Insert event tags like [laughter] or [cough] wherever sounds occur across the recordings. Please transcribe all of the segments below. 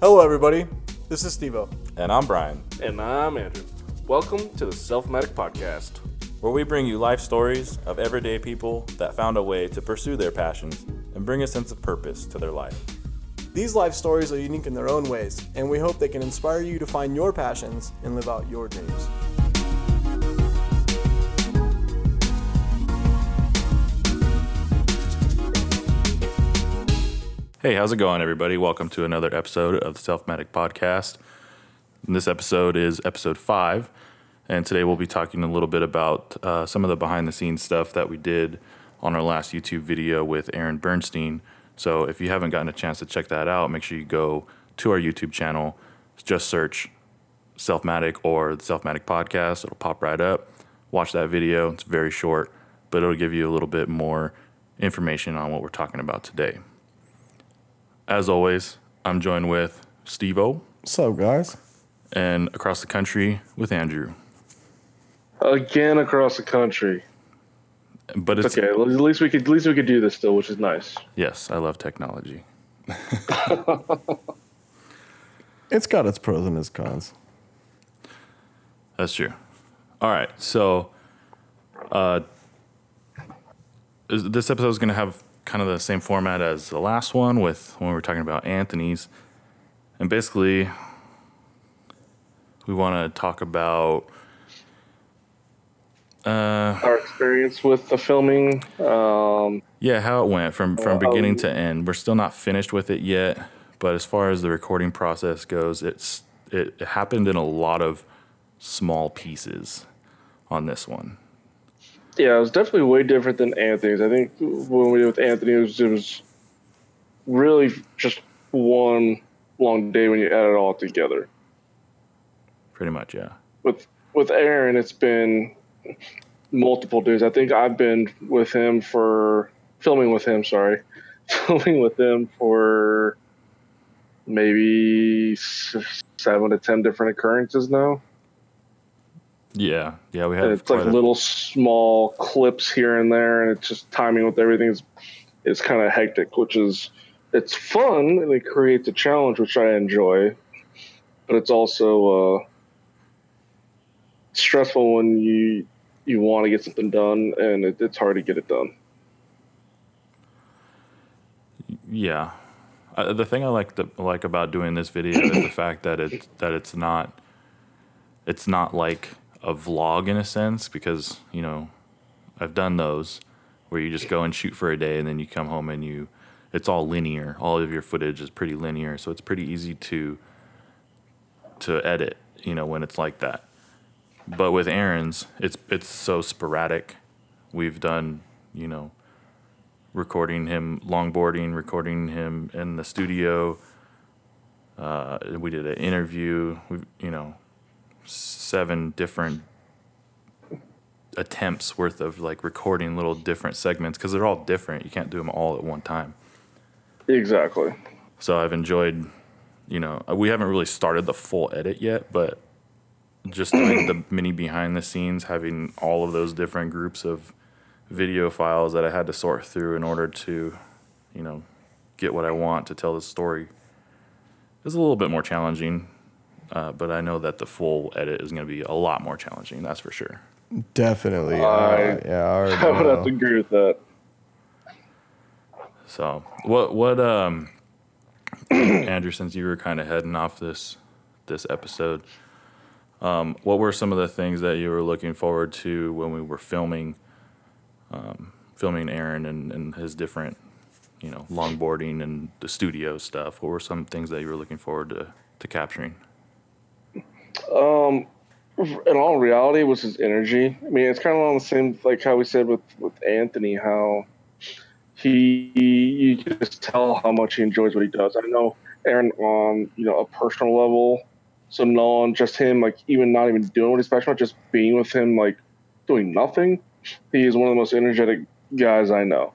Hello, everybody. This is Stevo. And I'm Brian, And I'm Andrew. Welcome to the Selfmatic Podcast. where we bring you life stories of everyday people that found a way to pursue their passions and bring a sense of purpose to their life. These life stories are unique in their own ways, and we hope they can inspire you to find your passions and live out your dreams. Hey, how's it going, everybody? Welcome to another episode of the Selfmatic Podcast. And this episode is episode five, and today we'll be talking a little bit about uh, some of the behind the scenes stuff that we did on our last YouTube video with Aaron Bernstein. So if you haven't gotten a chance to check that out, make sure you go to our YouTube channel, just search Selfmatic or the Selfmatic Podcast. It'll pop right up. Watch that video. It's very short, but it'll give you a little bit more information on what we're talking about today. As always, I'm joined with Steve O What's up, guys? and across the country with Andrew. Again across the country. But it's Okay, well, at least we could at least we could do this still, which is nice. yes, I love technology. [laughs] It's got its pros and its cons. That's true. All right, so uh, this episode is going to have kind of the same format as the last one with when we were talking about Anthony's, and basically we want to talk about uh, Our experience with the filming. Um, Yeah, how it went from from beginning to end. We're still not finished with it yet, but as far as the recording process goes, it's it, it happened in a lot of small pieces on this one. Yeah, it was definitely way different than Anthony's. I think when we did with Anthony, it was, it was really just one long day when you add it all together. Pretty much, yeah. with with Aaron, it's been multiple days. I think I've been with him for filming with him. Sorry, [laughs] filming with him for maybe seven to ten different occurrences now. Yeah, yeah, we And have it's like a- little small clips here and there, and it's just timing with everything is is kind of hectic, which is it's fun and it creates a challenge, which I enjoy, but it's also uh, stressful when you you want to get something done and it, it's hard to get it done. Yeah, uh, the thing I like the, like about doing this video is the fact that it that it's not it's not like a vlog in a sense because you know I've done those where you just go and shoot for a day and then you come home and you it's all linear. All of your footage is pretty linear, so it's pretty easy to to edit. You know when it's like that. But with Aaron's, it's it's so sporadic. We've done you know recording him longboarding, recording him in the studio. Uh, we did an interview. We, you know, seven different attempts worth of like recording little different segments because they're all different. You can't do them all at one time. Exactly. So I've enjoyed, you know, uh, we haven't really started the full edit yet, but just doing the [clears throat] mini behind the scenes, having all of those different groups of video files that I had to sort through in order to, you know, get what I want to tell the story is a little bit more challenging. Uh, but I know that the full edit is going to be a lot more challenging. That's for sure. Definitely. I- uh, yeah, I already [laughs] I would have to agree with that. So what what um [clears throat] Andrew, since you were kind of heading off this this episode, um, what were some of the things that you were looking forward to when we were filming um, filming Aaron and, and his different you know longboarding and the studio stuff? What were some things that you were looking forward to to capturing? Um, in all reality, it was his energy. I mean, it's kind of on the same like how we said with with Anthony, how he you can just tell how much he enjoys what he does. I know Aaron on you know a personal level, so knowing just him like even not even doing what he's passionate about, just being with him like doing nothing. He is one of the most energetic guys I know.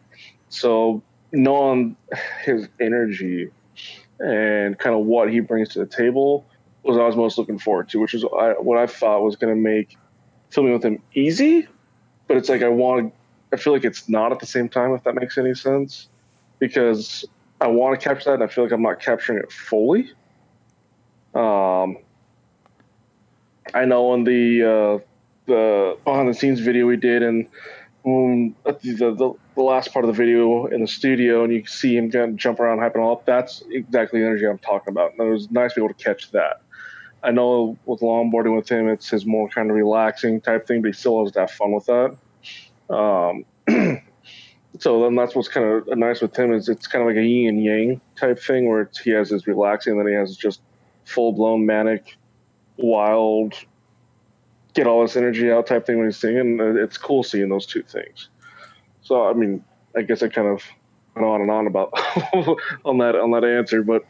So knowing his energy and kind of what he brings to the table was I was most looking forward to, which is I, what I thought was going to make filming with him easy. But it's like I want I feel like it's not at the same time. If that makes any sense, because I want to capture that, and I feel like I'm not capturing it fully. Um, I know on the uh, the behind the scenes video we did, and um, the, the the last part of the video in the studio, and you see him kind of jump around, hyping all up. That's exactly the energy I'm talking about. And it was nice to be able to catch that. I know with longboarding with him, it's his more kind of relaxing type thing, but he still has to have fun with that. Um, [clears throat] so then that's what's kind of nice with him is it's kind of like a yin and yang type thing where he has his relaxing, and then he has just full blown manic, wild, get all this energy out type thing when he's singing. It's cool seeing those two things. So I mean, I guess I kind of went on and on about [laughs] on that on that answer, but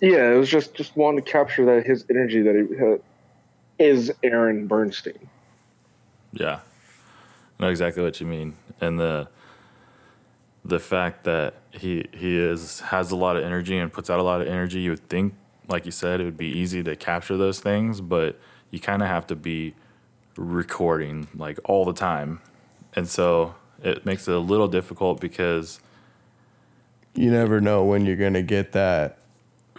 yeah, it was just just wanting to capture that his energy that he had, is Aaron Bernstein. Yeah, I know exactly what you mean, and the the fact that he he is has a lot of energy and puts out a lot of energy. You would think, like you said, it would be easy to capture those things, but you kind of have to be recording like all the time, and so it makes it a little difficult because You never know when you're gonna get that.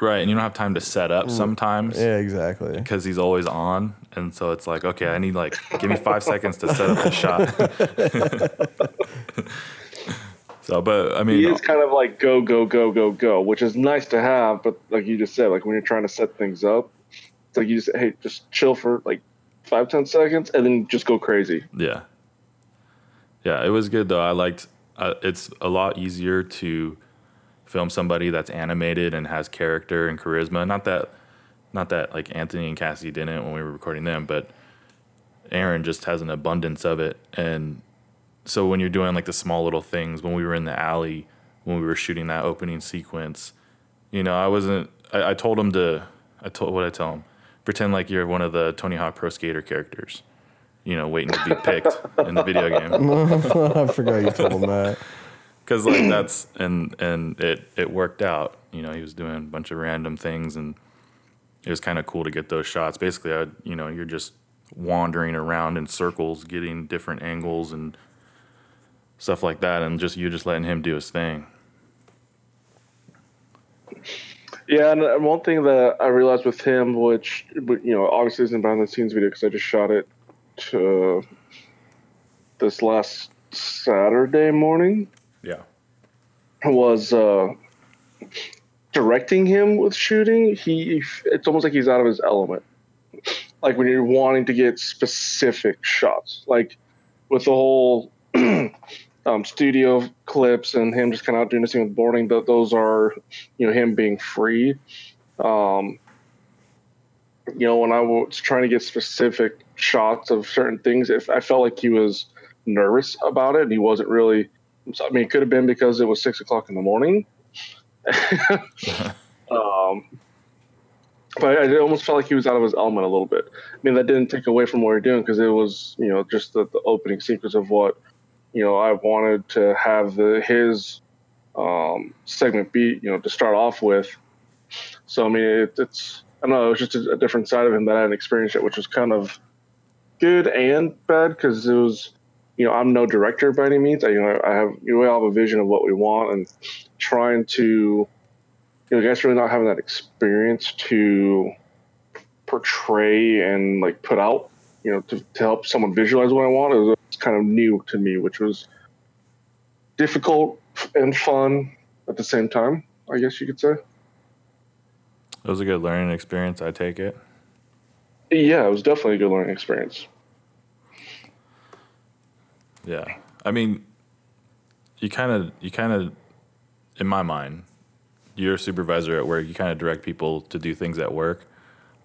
Right, and you don't have time to set up sometimes. Yeah, exactly. because he's always on, and so it's like, okay, I need like give me five seconds to set up the shot. [laughs] so, but I mean, He is kind of like go go go go go, which is nice to have, but like you just said, like when you're trying to set things up, it's like you just hey, just chill for like five ten seconds and then just go crazy. yeah, yeah, it was good though. I liked. Uh, it's a lot easier to film somebody that's animated and has character and charisma. Not that, not that like Anthony and Cassie didn't when we were recording them, but Aaron just has an abundance of it. And so when you're doing like the small little things, when we were in the alley, when we were shooting that opening sequence, you know, I wasn't. I, I told him to. I told what I tell him. Pretend like you're one of the Tony Hawk Pro Skater characters. You know, waiting to be picked in the video game. [laughs] I forgot you told him that. Because like [clears throat] that's and and it it worked out. You know he was doing a bunch of random things and it was kind of cool to get those shots. Basically I, you know you're just wandering around in circles getting different angles and stuff like that and just you're just letting him do his thing. Yeah, and uh, one thing that I realized with him, which you know obviously isn't behind the scenes video because I just shot it to this last Saturday morning, yeah was uh, directing him with shooting. He it's almost like he's out of his element. Like when you're wanting to get specific shots, like with the whole [clears throat] um, studio clips and him just kind of doing this thing with boarding. That those are, you know, him being free. Um, you know, when I was trying to get specific shots of certain things, if I felt like he was nervous about it, and he wasn't really. I mean, it could have been because it was six o'clock in the morning. [laughs] um, but I almost felt like he was out of his element a little bit. I mean, that didn't take away from what we are doing because it was, you know, just the, the opening sequence of what, you know, I wanted to have the his um, segment be, you know, to start off with. So I mean, it, it's I don't know, it was just a, a different side of him that I hadn't experienced yet, which was kind of good and bad because it was, you know, I'm no director by any means. I, you know, I have you know, we all have a vision of what we want and trying to you know, guys really not having that experience to portray and like put out, you know, to, to help someone visualize what I want is was kind of new to me, which was difficult and fun at the same time, I guess you could say. it was a good learning experience i take it Yeah, it was definitely a good learning experience. Yeah. I mean, you kind of, you kind of, in my mind, you're a supervisor at work. You kind of direct people to do things at work.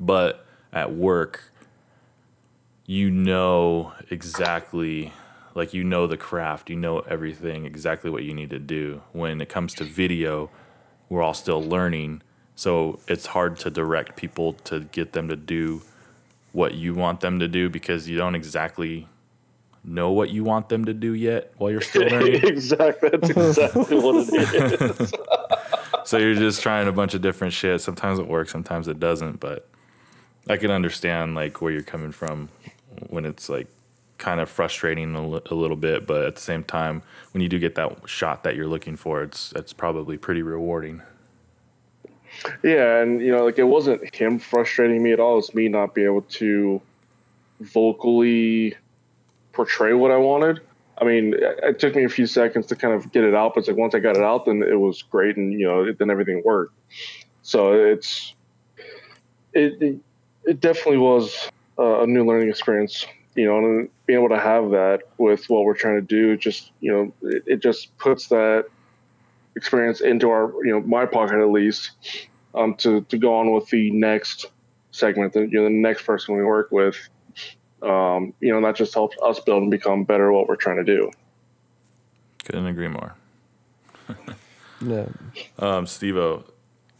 But at work, you know exactly, like, you know the craft, you know everything, exactly what you need to do. When it comes to video, we're all still learning. So it's hard to direct people to get them to do what you want them to do because you don't exactly know what you want them to do yet while you're still learning. [laughs] exactly. That's exactly what it is. [laughs] so you're just trying a bunch of different shit. Sometimes it works, sometimes it doesn't. But I can understand like where you're coming from when it's like kind of frustrating a, a little bit, but at the same time, when you do get that shot that you're looking for, it's it's probably pretty rewarding. Yeah, and you know, like it wasn't him frustrating me at all. It's me not being able to vocally portray what I wanted. I mean, it took me a few seconds to kind of get it out, but it's like once I got it out, then it was great, and you know, it, then everything worked. So it's it it, it definitely was a new learning experience. You know, and being able to have that with what we're trying to do, just you know, it, it just puts that experience into our you know my pocket at least um, to to go on with the next segment, the, you know, the next person we work with. Um, you know, that just helps us build and become better at what we're trying to do. Couldn't agree more. [laughs] Yeah. Um, Steve-O,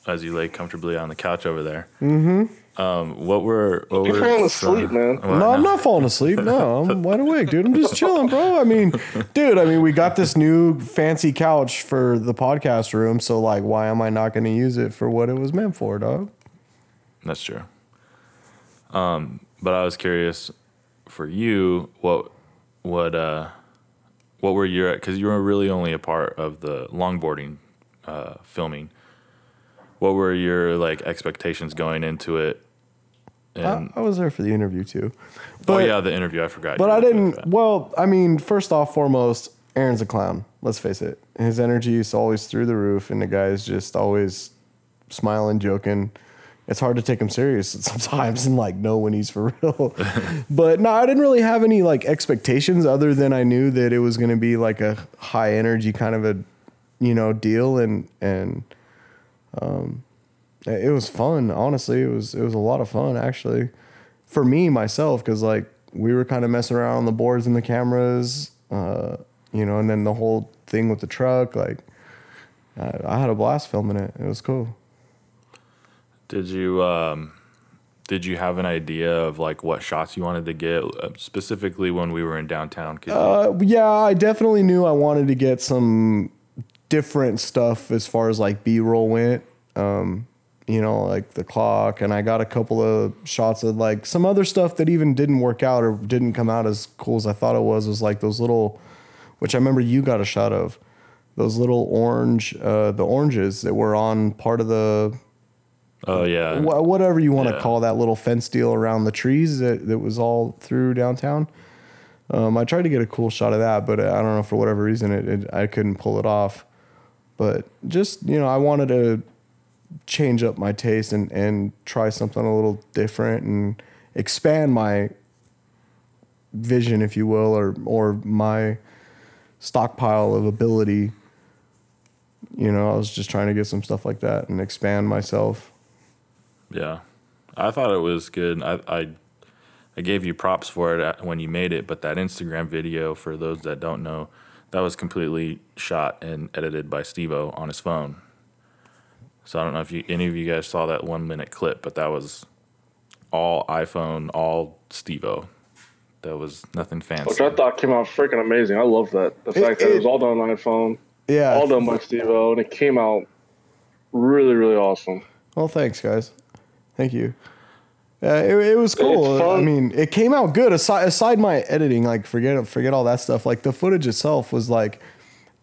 as you lay comfortably on the couch over there. Mm-hmm. Um, what were what You're were falling some- asleep, [laughs] man. Well, No, I'm not falling asleep. No, I'm [laughs] wide awake, dude. I'm just chilling, bro. I mean, dude, I mean, we got this new fancy couch for the podcast room, so like, why am I not going to use it for what it was meant for, dog? That's true. Um, but I was curious for you, what what uh what were your because you were really only a part of the longboarding uh, filming. What were your like expectations going into it? I, I was there for the interview too, oh but yeah, the interview I forgot. but I didn't. Well, I mean, first off, foremost, Aaron's a clown. Let's face it. His energy is always through the roof, and the guy's just always smiling, joking. It's hard to take him serious [laughs] sometimes and like know when he's for real. [laughs] but no, I didn't really have any like expectations other than I knew that it was going to be like a high energy kind of a you know deal and and um it was fun honestly. It was it was a lot of fun actually for me myself because like we were kind of messing around on the boards and the cameras uh you know and then the whole thing with the truck like I, I had a blast filming it. It was cool Did you um, did you have an idea of like what shots you wanted to get uh, specifically when we were in downtown? Uh, yeah, I definitely knew I wanted to get some different stuff as far as like B roll went. Um, you know, like the clock, and I got a couple of shots of like some other stuff that even didn't work out or didn't come out as cool as I thought it was. Was like those little, which I remember you got a shot of, those little orange, uh, the oranges that were on part of the oh yeah, wha- whatever you want to Yeah. call that little fence deal around the trees that, that was all through downtown. Um, I tried to get a cool shot of that, but I don't know for whatever reason it, it I couldn't pull it off. But just you know, I wanted to change up my taste and and try something a little different and expand my vision, if you will, or or my stockpile of ability. You know, I was just trying to get some stuff like that and expand myself. Yeah, I thought it was good. I, I I gave you props for it uh, when you made it, but that Instagram video, for those that don't know, that was completely shot and edited by Stevo on his phone. So I don't know if you any of you guys saw that one minute clip, but that was all iPhone, all Stevo. That was nothing fancy. Which I thought came out freaking amazing. I love that. The It- fact that it it- was all done on iPhone, Yeah. all done by Stevo, and it came out really, really awesome. Well, thanks, guys. Thank you. Yeah, it, it was cool. I mean, it came out good. Aside aside my editing, like forget forget all that stuff. Like the footage itself was like,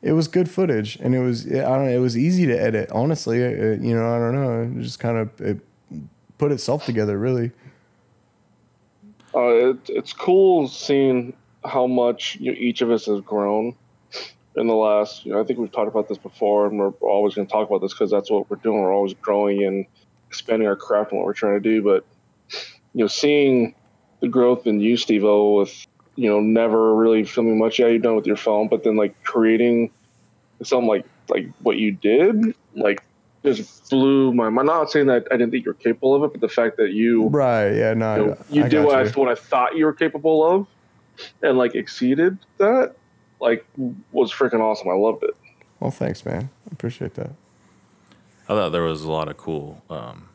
it was good footage, and it was I don't know, it was easy to edit. Honestly, it- you know, I don't know, it just kind of it put itself together. Really, Uh, it, it's cool seeing how much you know, each of us has grown in the last. You know, I think we've talked about this before, and we're always going to talk about this because that's what we're doing. We're always growing and expanding our craft and what we're trying to do. But you know, seeing the growth in you, Steve O, with you know never really filming much. Yeah, you've done with your phone, but then like creating something like like what you did, like just blew my. mind. I'm not saying that I didn't think you were capable of it, but the fact that you right? Yeah, no, you, know, you did what I, what I thought you were capable of, and like exceeded that. Like was freaking awesome. I loved it. Well, thanks, man. I appreciate that. I thought there was a lot of cool, um,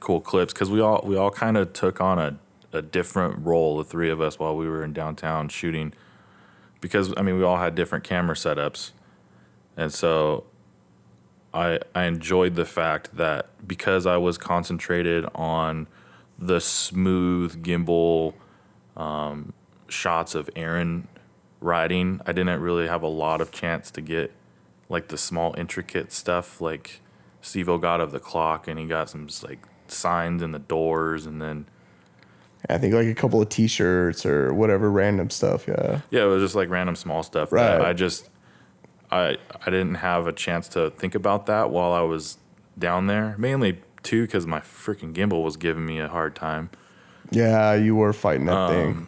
cool clips because we all we all kind of took on a, a different role, the three of us, while we were in downtown shooting. Because I mean, we all had different camera setups, and so I I enjoyed the fact that because I was concentrated on the smooth gimbal um, shots of Aaron riding. I didn't really have a lot of chance to get like the small intricate stuff like Steve-O got of the clock and he got some like signs in the doors and then I think like a couple of T-shirts or whatever random stuff. Yeah. yeah, it was just like random small stuff. Right. I just I I didn't have a chance to think about that while I was down there. Mainly too because my freaking gimbal was giving me a hard time. Yeah, you were fighting that Um, thing.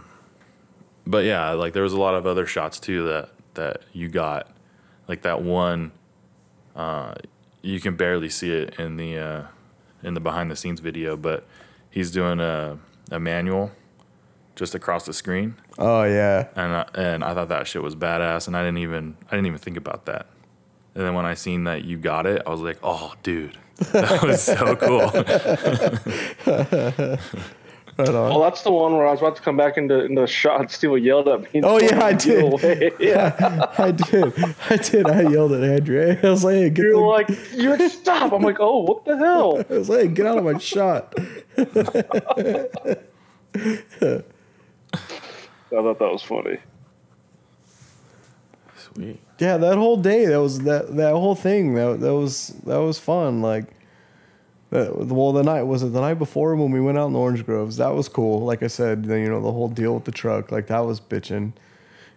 but yeah, like there was a lot of other shots too that that you got, like that one. Uh, you can barely see it in the uh, in the behind the scenes video, but he's doing a a manual just across the screen, Oh yeah. and I, and I thought that shit was badass, and I didn't even I didn't even think about that. And then when I seen that you got it, I was like, oh, dude, [laughs] that was so cool. [laughs] Right. Well, that's the one where I was about to come back into into the shot. Steve yelled at me. Oh, yeah, I [laughs] did. [laughs] Yeah, I did. I did. I yelled at Andrew. [laughs] I was like, hey, get you're the, like, you're stop. I'm like, oh, what the hell? I was like, hey, get out of my shot. I thought that was funny. Sweet. Yeah, that whole day, that was that that whole thing. That that was that was fun. Like, Uh, well, the night was it the night before when we went out in the orange groves. That was cool. Like I said, you know, the whole deal with the truck, like that was bitching.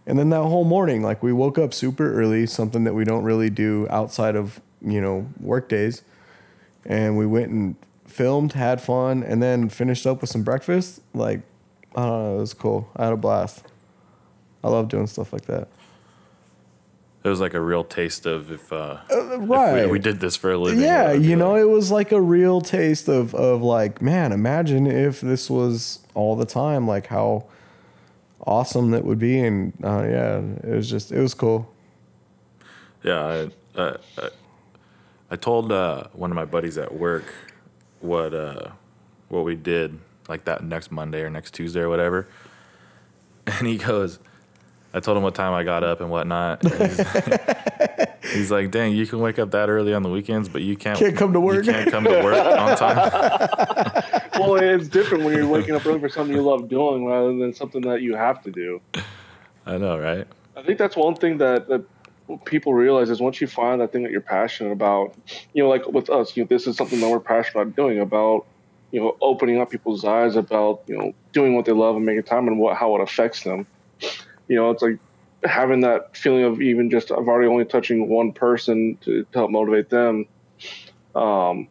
And then that whole morning, like we woke up super early, something that we don't really do outside of you know work days, and we went and filmed, had fun, and then finished up with some breakfast. Like, I don't know, it was cool. I had a blast. I love doing stuff like that. It was like a real taste of if, uh, if we- right. we, did this for a living. Yeah, what it'd be you know, like. it was like a real taste of of like, man, imagine if this was all the time, like how awesome that would be. And uh, yeah, it was just, it was cool. Yeah, I, uh, I, I told uh, one of my buddies at work what uh, what we did like that next Monday or next Tuesday or whatever, [laughs] and he goes, I told him what time I got up and whatnot. and he's, [laughs] he's like, "Dang, you can wake up that early on the weekends, but you can't Can't come to work." You can't come to work [laughs] on time." [laughs] Well, it's different when you're waking up early for something you love doing rather than something that you have to do. I know, right? I think that's one thing that, that people realize is once you find that thing that you're passionate about, you know, like with us, you know, this is something that we're passionate about doing about, you know, opening up people's eyes about, you know, doing what they love and making time and what how it affects them. You know, it's like having that feeling of even just I've already only touching one person to, to help motivate them. Um,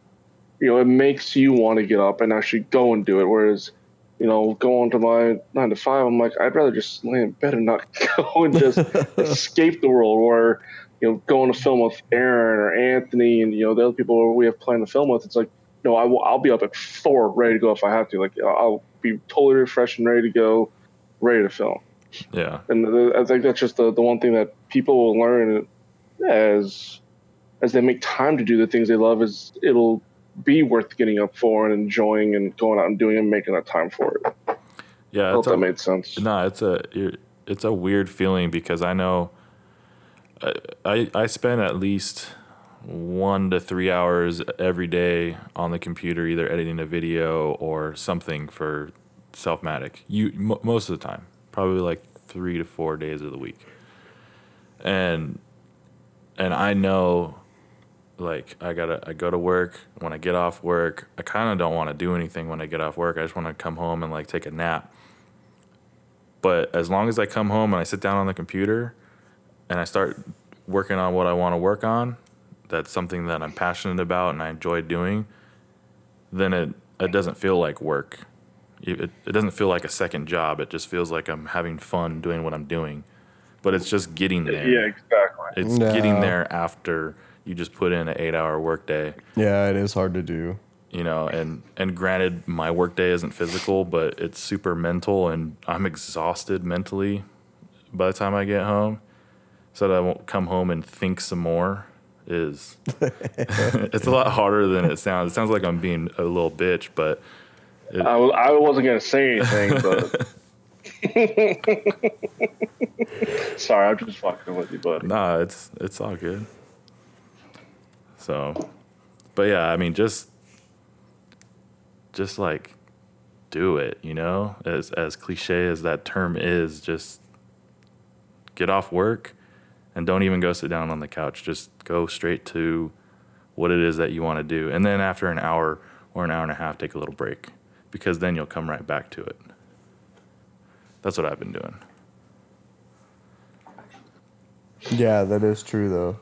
you know, it makes you want to get up and actually go and do it. Whereas, you know, going to my nine to five, I'm like, I'd rather just lay in bed and not [laughs] go and just [laughs] escape the world. Or, you know, going to film with Aaron or Anthony and you know the other people we have planned to film with. It's like, no, I will. I'll be up at four, ready to go if I have to. Like, I'll be totally refreshed and ready to go, ready to film. Yeah, And I think that's just the, the one thing that people will learn as as they make time to do the things they love is it'll be worth getting up for and enjoying and going out and doing and making that time for it. yeah. I hope it's that a- made sense. No, it's a it's a weird feeling because I know I, I I spend at least one to three hours every day on the computer, either editing a video or something for Selfmatic. You mo most of the time, probably like three to four days of the week, and and I know like I gotta I go to work. When I get off work, I kind of don't want to do anything when I get off work. I just want to come home and like take a nap. But as long as I come home and I sit down on the computer and I start working on what I want to work on, that's something that I'm passionate about and I enjoy doing, then it it doesn't feel like work. It, it doesn't feel like a second job. It just feels like I'm having fun doing what I'm doing. But it's just getting there. Yeah, exactly. It's Yeah. getting there after you just put in an eight hour workday, Yeah, it is hard to do. you know, and, and granted my workday isn't physical, but it's super mental and I'm exhausted mentally by the time I get home. So that I won't come home and think some more is [laughs] it's a lot harder than it sounds. It sounds like I'm being a little bitch, but I, I wasn't gonna say anything, but [laughs] sorry, I'm just fucking with you, buddy. Nah, it's it's all good. So, but yeah, I mean, just just like do it. You know, as as cliche as that term is, just get off work and don't even go sit down on the couch. Just go straight to what it is that you want to do, and then after an hour or an hour and a half, take a little break because then you'll come right back to it. That's what I've been doing. Yeah, that is true though.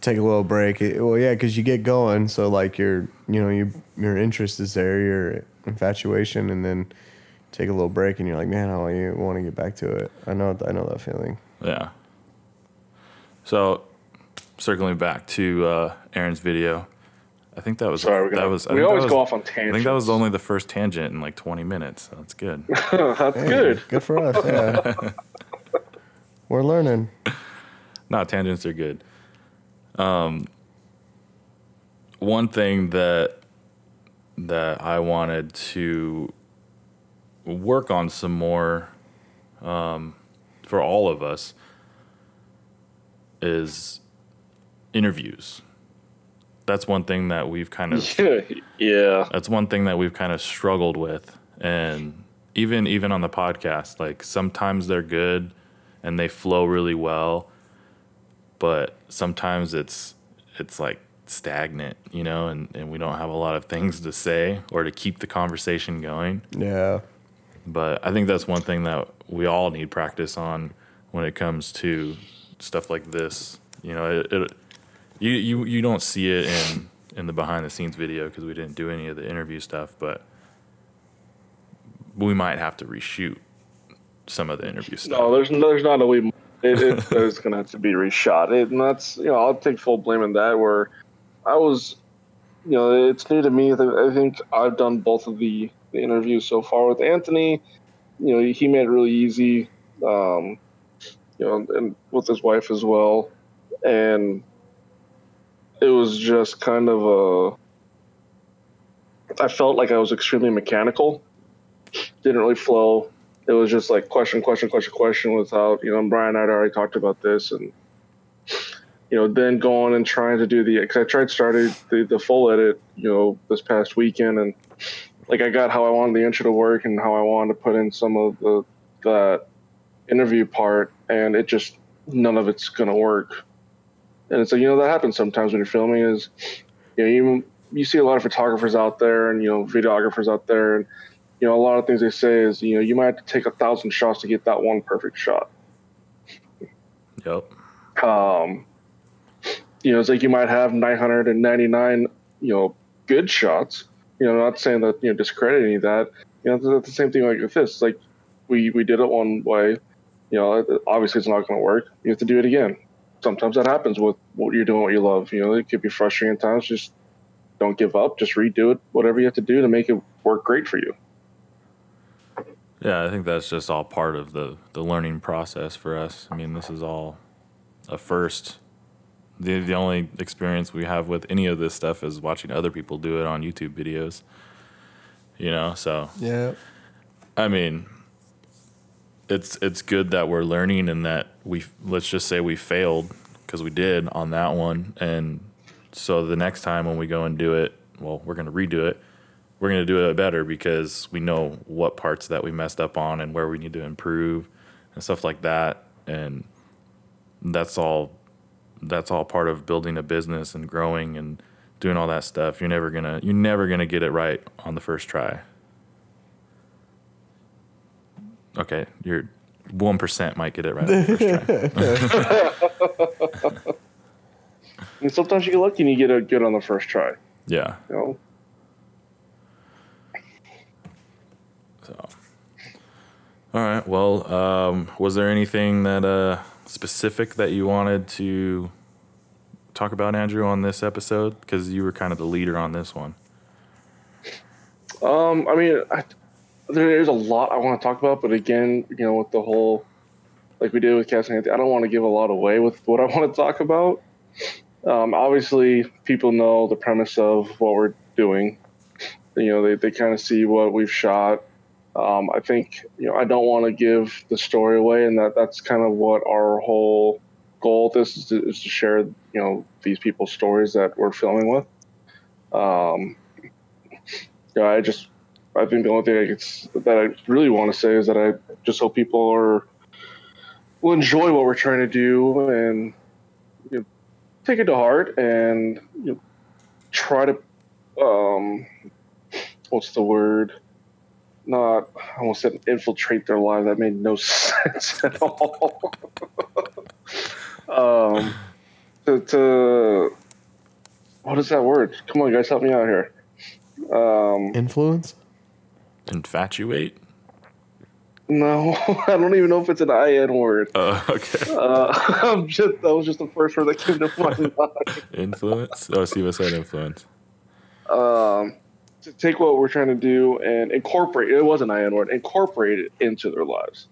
Take a little break. It- well, yeah, because you get going, so like your, you know, your your interest is there, your infatuation, and then take a little break, and you're like, man, I want to get back to it. I know, I know that feeling. Yeah. So, circling back to uh, Aaron's video, I think that was Sorry, we're that gonna, was. I we always was- go off on tangents. I think that was only the first tangent in like 20 minutes. So that's good. [laughs] That's Hey, good. Good for us. Yeah. [laughs] We're learning. no, tangents are good. Um, one thing that that I wanted to work on some more um, for all of us is interviews. That's one thing that we've kind of [laughs] yeah. that's one thing that we've kind of struggled with and even even on the podcast like sometimes they're good and they flow really well but sometimes it's it's like stagnant you know and, and we don't have a lot of things to say or to keep the conversation going Yeah. but i think that's one thing that we all need practice on when it comes to stuff like this you know it, it you, you you don't see it in in the behind the scenes video because we didn't do any of the interview stuff but we might have to reshoot some of the interview stuff No, there's there's not a way. It, it [laughs] gonna have to be reshot. It, and that's you know I'll take full blame in that. Where I was, you know, it's new to me. I think I've done both of the, the interviews so far with Anthony. You know, he made it really easy. Um, you know, and with his wife as well, and it was just kind of a. I felt like I was extremely mechanical. Didn't really flow it was just like question, question, question, question without, you know, Brian and I had already talked about this and, you know, then going and trying to do the, cause I tried started the, the full edit, you know, this past weekend and like I got how I wanted the intro to work and how I wanted to put in some of the, that interview part and it just, none of it's going to work. And it's like, you know, that happens sometimes when you're filming is, you know, you, you see a lot of photographers out there and, you know, videographers out there and, you know, a lot of things they say is, you know, you might have to take a thousand shots to get that one perfect shot. yep Um, you know, it's like you might have 999, you know, good shots. You know, not saying that you know discredit any of that. You know, it's the same thing like with this. Like we we did it one way. You know, obviously it's not going to work. You have to do it again. Sometimes that happens with what you're doing, what you love. You know, it could be frustrating at times. Just don't give up. Just redo it. Whatever you have to do to make it work great for you. Yeah, I think that's just all part of the the learning process for us. I mean, this is all a first. The the only experience we have with any of this stuff is watching other people do it on YouTube videos. You know, so Yeah. I mean, it's it's good that we're learning and that we let's just say we failed because we did on that one, and so the next time when we go and do it, well, we're gonna redo it. We're gonna do it better because we know what parts that we messed up on and where we need to improve and stuff like that, and that's all. That's all part of building a business and growing and doing all that stuff. You're never gonna you're never gonna get it right on the first try. Okay, you're one percent might get it right on the first try. [laughs] And sometimes you get lucky and you get it good on the first try. Yeah. You know, So. All right. Well, um, was there anything that uh, specific that you wanted to talk about, Andrew, on this episode? Because you were kind of the leader on this one. Um, I mean, I, there is a lot I want to talk about, but again, you know, with the whole, like we did with Anthony, I don't want to give a lot away with what I [laughs] want to talk about. Um, obviously, people know the premise of what we're doing. You know, they, they kind of see what we've shot. Um, I think, you know, I don't want to give the story away, and that that's kind of what our whole goal this is to, is to share, you know, these people's stories that we're filming with. Um, yeah, I just I think the only thing I that I really want to say is that I just hope people are will enjoy what we're trying to do and you know, take it to heart and you know, try to um, what's the word? Not I almost said infiltrate their lives. That made no [laughs] sense at all. [laughs] um, to, to what is that word? Come on, guys, help me out here. Um, Influence? Infatuate. no, [laughs] I don't even know if it's an IN word. Uh, [laughs] okay. Uh, [laughs] I'm just that was just the first word that came to my mind. Influence. Oh, Siva said influence. um, to take what we're trying to do and incorporate it was an IN word, incorporate it into their lives.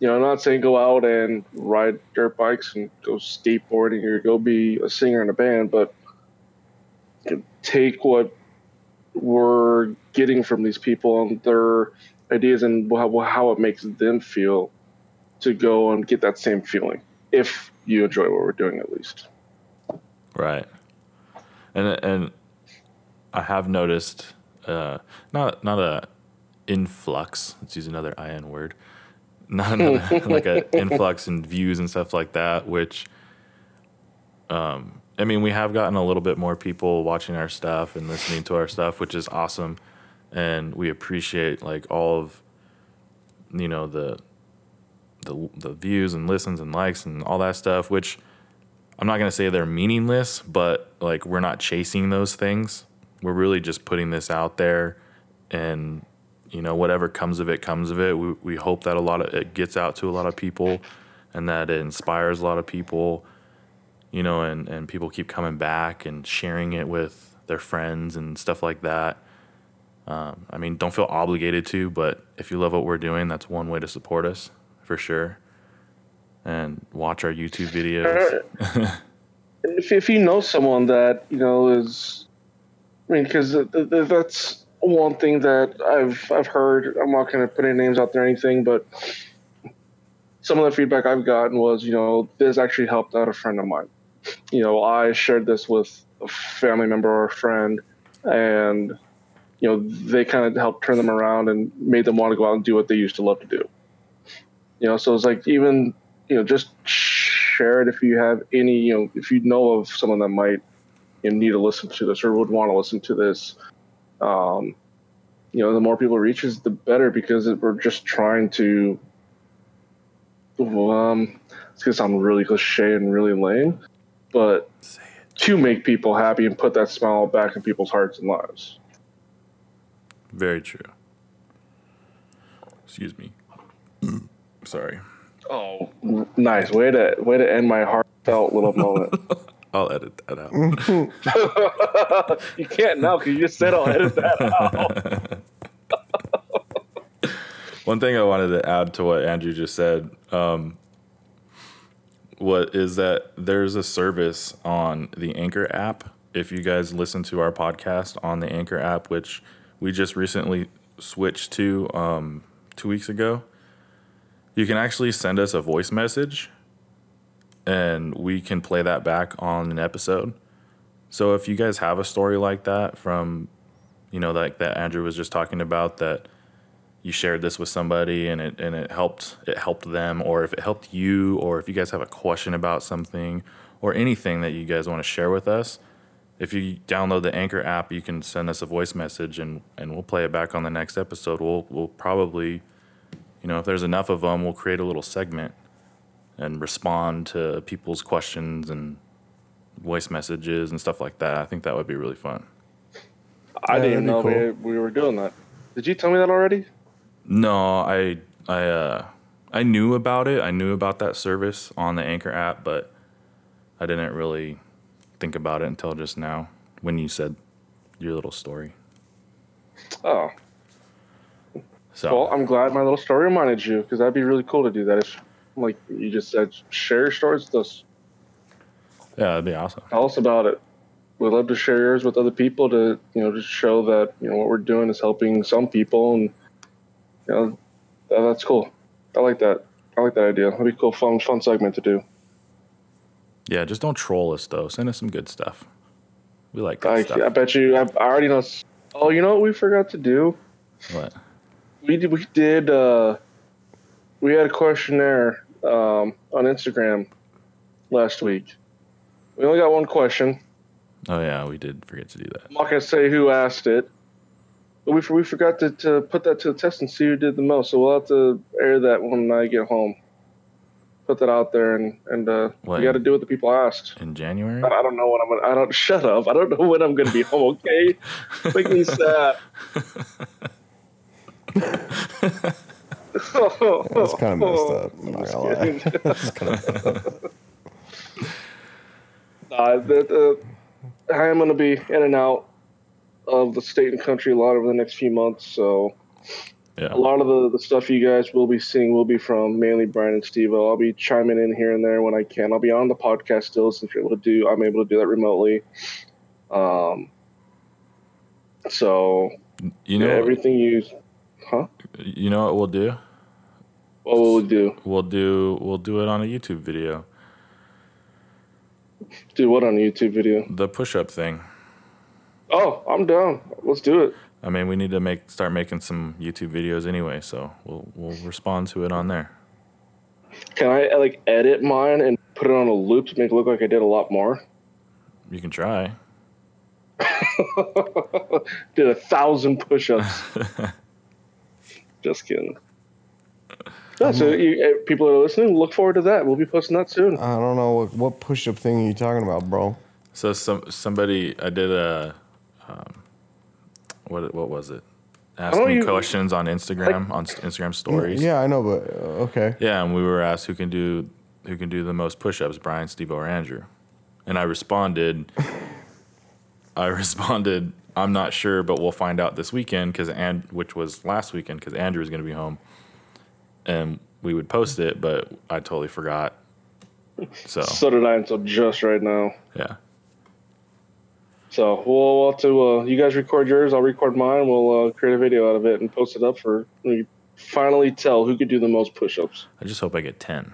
You know, I'm not saying go out and ride dirt bikes and go skateboarding or go be a singer in a band, but take what we're getting from these people and their ideas and how, how it makes them feel to go and get that same feeling if you enjoy what we're doing at least. Right. And and I have noticed uh, not not a influx. Let's use another in word. [laughs] Not another, like an [laughs] influx in views and stuff like that. Which, um, I mean, we have gotten a little bit more people watching our stuff and listening to our stuff, which is awesome, and we appreciate like all of, you know the. The, the views and listens and likes and all that stuff, which I'm not gonna say they're meaningless, but like we're not chasing those things. We're really just putting this out there, and you know whatever comes of it comes of it. We we hope that a lot of it gets out to a lot of people, and that it inspires a lot of people. You know, and and people keep coming back and sharing it with their friends and stuff like that. Um, I mean, don't feel obligated to, but if you love what we're doing, that's one way to support us for sure. And watch our YouTube videos. if, if you know someone that you know is i mean because th- th- that's one thing that i've i've heard i'm not going to put any names out there or anything but some of the feedback i've gotten was you know this actually helped out a friend of mine you know i shared this with a family member or a friend and you know they kind of helped turn them around and made them want to go out and do what they used to love to do. You know so it's like even you know just share it if you have any you know if you know of someone that might you know, need to listen to this or would want to listen to this um, you know the more people reaches the better because it, we're just trying to um it's gonna sound really cliche and really lame but to make people happy and put that smile back in people's hearts and lives Very true. Excuse me. [clears throat] Sorry. oh nice way to way to end my heartfelt little moment [laughs] I'll edit that out. [laughs] you can't now because you just said I'll edit that [laughs] out. One thing I wanted to add to what Andrew just said, um, what is that there's a service on the Anchor app. If you guys listen to our podcast on the Anchor app, which we just recently switched to um, two weeks ago, you can actually send us a voice message and we can play that back on an episode. So if you guys have a story like that from, you know, like that Andrew was just talking about that you shared this with somebody and it and it helped it helped them or if it helped you or if you guys have a question about something or anything that you guys want to share with us, if you download the Anchor app, you can send us a voice message and and we'll play it back on the next episode. We'll we'll probably you know, if there's enough of them, we'll create a little segment and respond to people's questions and voice messages and stuff like that. I think that would be really fun. I Yeah, didn't know that'd we, we were doing that. Did you tell me that already? No, I I uh I knew about it. I knew about that service on the Anchor app, but I didn't really think about it until just now when you said your little story. Oh, So well, I'm glad my little story reminded you because that'd be really cool to do that. If, like you just said, share your stories with us. yeah, that'd be awesome. Tell us about it. We'd love to share yours with other people to, you know, just show that you know what we're doing is helping some people, and you know, that, that's cool. I like that. I like that idea. That'd be cool, fun, fun segment to do. Yeah, just don't troll us though. Send us some good stuff. We like good I, stuff. I bet you. I, I already know. Oh, you know what we forgot to do? What? We did. We did. Uh, we had a questionnaire um, on Instagram last week. We only got one question. Oh yeah, we did forget to do that. I'm not gonna say who asked it, we we forgot to, to put that to the test and see who did the most. So we'll have to air that when I get home. Put that out there and and uh, What? we got to do what the people asked. In January? I I don't know when I'm gonna. I don't [laughs] shut up. I don't know when I'm gonna be home. Okay, [laughs] make me sad. [laughs] That's kind of messed up. I'm not gonna lie. That's kind of Nah, the, the, I am going to be in and out of the state and country a lot over the next few months. So Yeah. a lot of the, the stuff you guys will be seeing will be from mainly Brian and Steve. I'll be chiming in here and there when I can. I'll be on the podcast still since you're able to do. I'm able to do that remotely. Um. So You know, yeah, everything you, huh? you know what we'll do? What will we do? We'll do we'll do it on a YouTube video. Do what on a YouTube video? The push-up thing. Oh, I'm down. Let's do it. I mean, we need to make start making some YouTube videos anyway, so we'll we'll respond to it on there. Can I like edit mine and put it on a loop to make it look like I did a lot more? You can try. [laughs] did a thousand push-ups. [laughs] Just kidding. Yeah, so you, uh, people that are listening, look forward to that. We'll be posting that soon. I don't know what, what push up thing are you talking about, bro. So some somebody I did a um, what what was it? Ask you- questions on Instagram on Instagram stories. Yeah, I know, but uh, okay. Yeah, and we were asked who can do who can do the most push-ups, Brian, Steve, or Andrew. And I responded I [laughs] responded, I'm not sure, but we'll find out this weekend cuz and which was last weekend cuz Andrew was going to be home. And we would post it, but I totally forgot. [laughs] So, So did I until just right now. yeah. So we'll, we'll have to. Uh, you guys record yours. I'll record mine. We'll uh, create a video out of it and post it up for. We finally tell who could do the most push-ups. I just hope I get 10.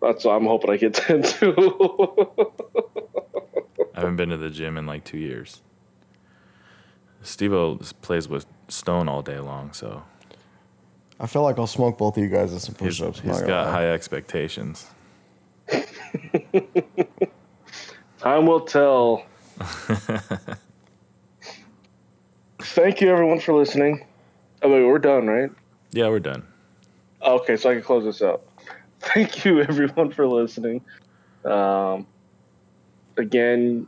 That's what I'm hoping I get [laughs] ten too. I haven't been to the gym in like 2 years. Steve plays with Stone all day long, so I feel like I'll smoke both of you guys at some he's, push ups. he's got high expectations. [laughs] Time will tell. [laughs] Thank you, everyone, for listening. Oh, wait, we're done, right? Yeah, we're done. Okay, so I can close this out. Thank you, [laughs] everyone, for listening. Um, again,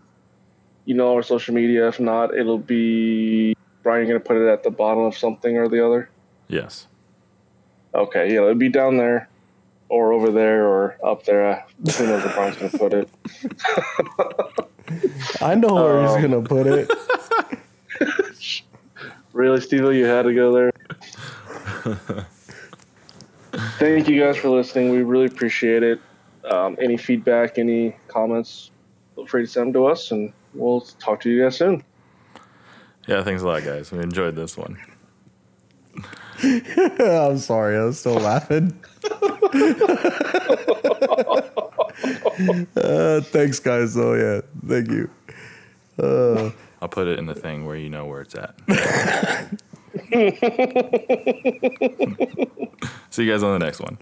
you know our social media. If not, it'll be Brian. You're gonna put it at the bottom of something or the other. Yes. Okay, yeah, it'll be down there, or over there, or up there. Who knows where Brian's gonna put it? [laughs] I know where Um, he's gonna put it. [laughs] Really, Steve, you had to go there. Thank you guys for listening. We really appreciate it. Um, any feedback, any comments, feel free to send them to us, and we'll talk to you guys soon. Yeah, thanks a lot, guys. We enjoyed this one. [laughs] I'm sorry, I was still laughing. [laughs] uh, thanks, guys. Oh yeah, thank you. I'll put it in the thing where you know where it's at. [laughs] See you guys on the next one.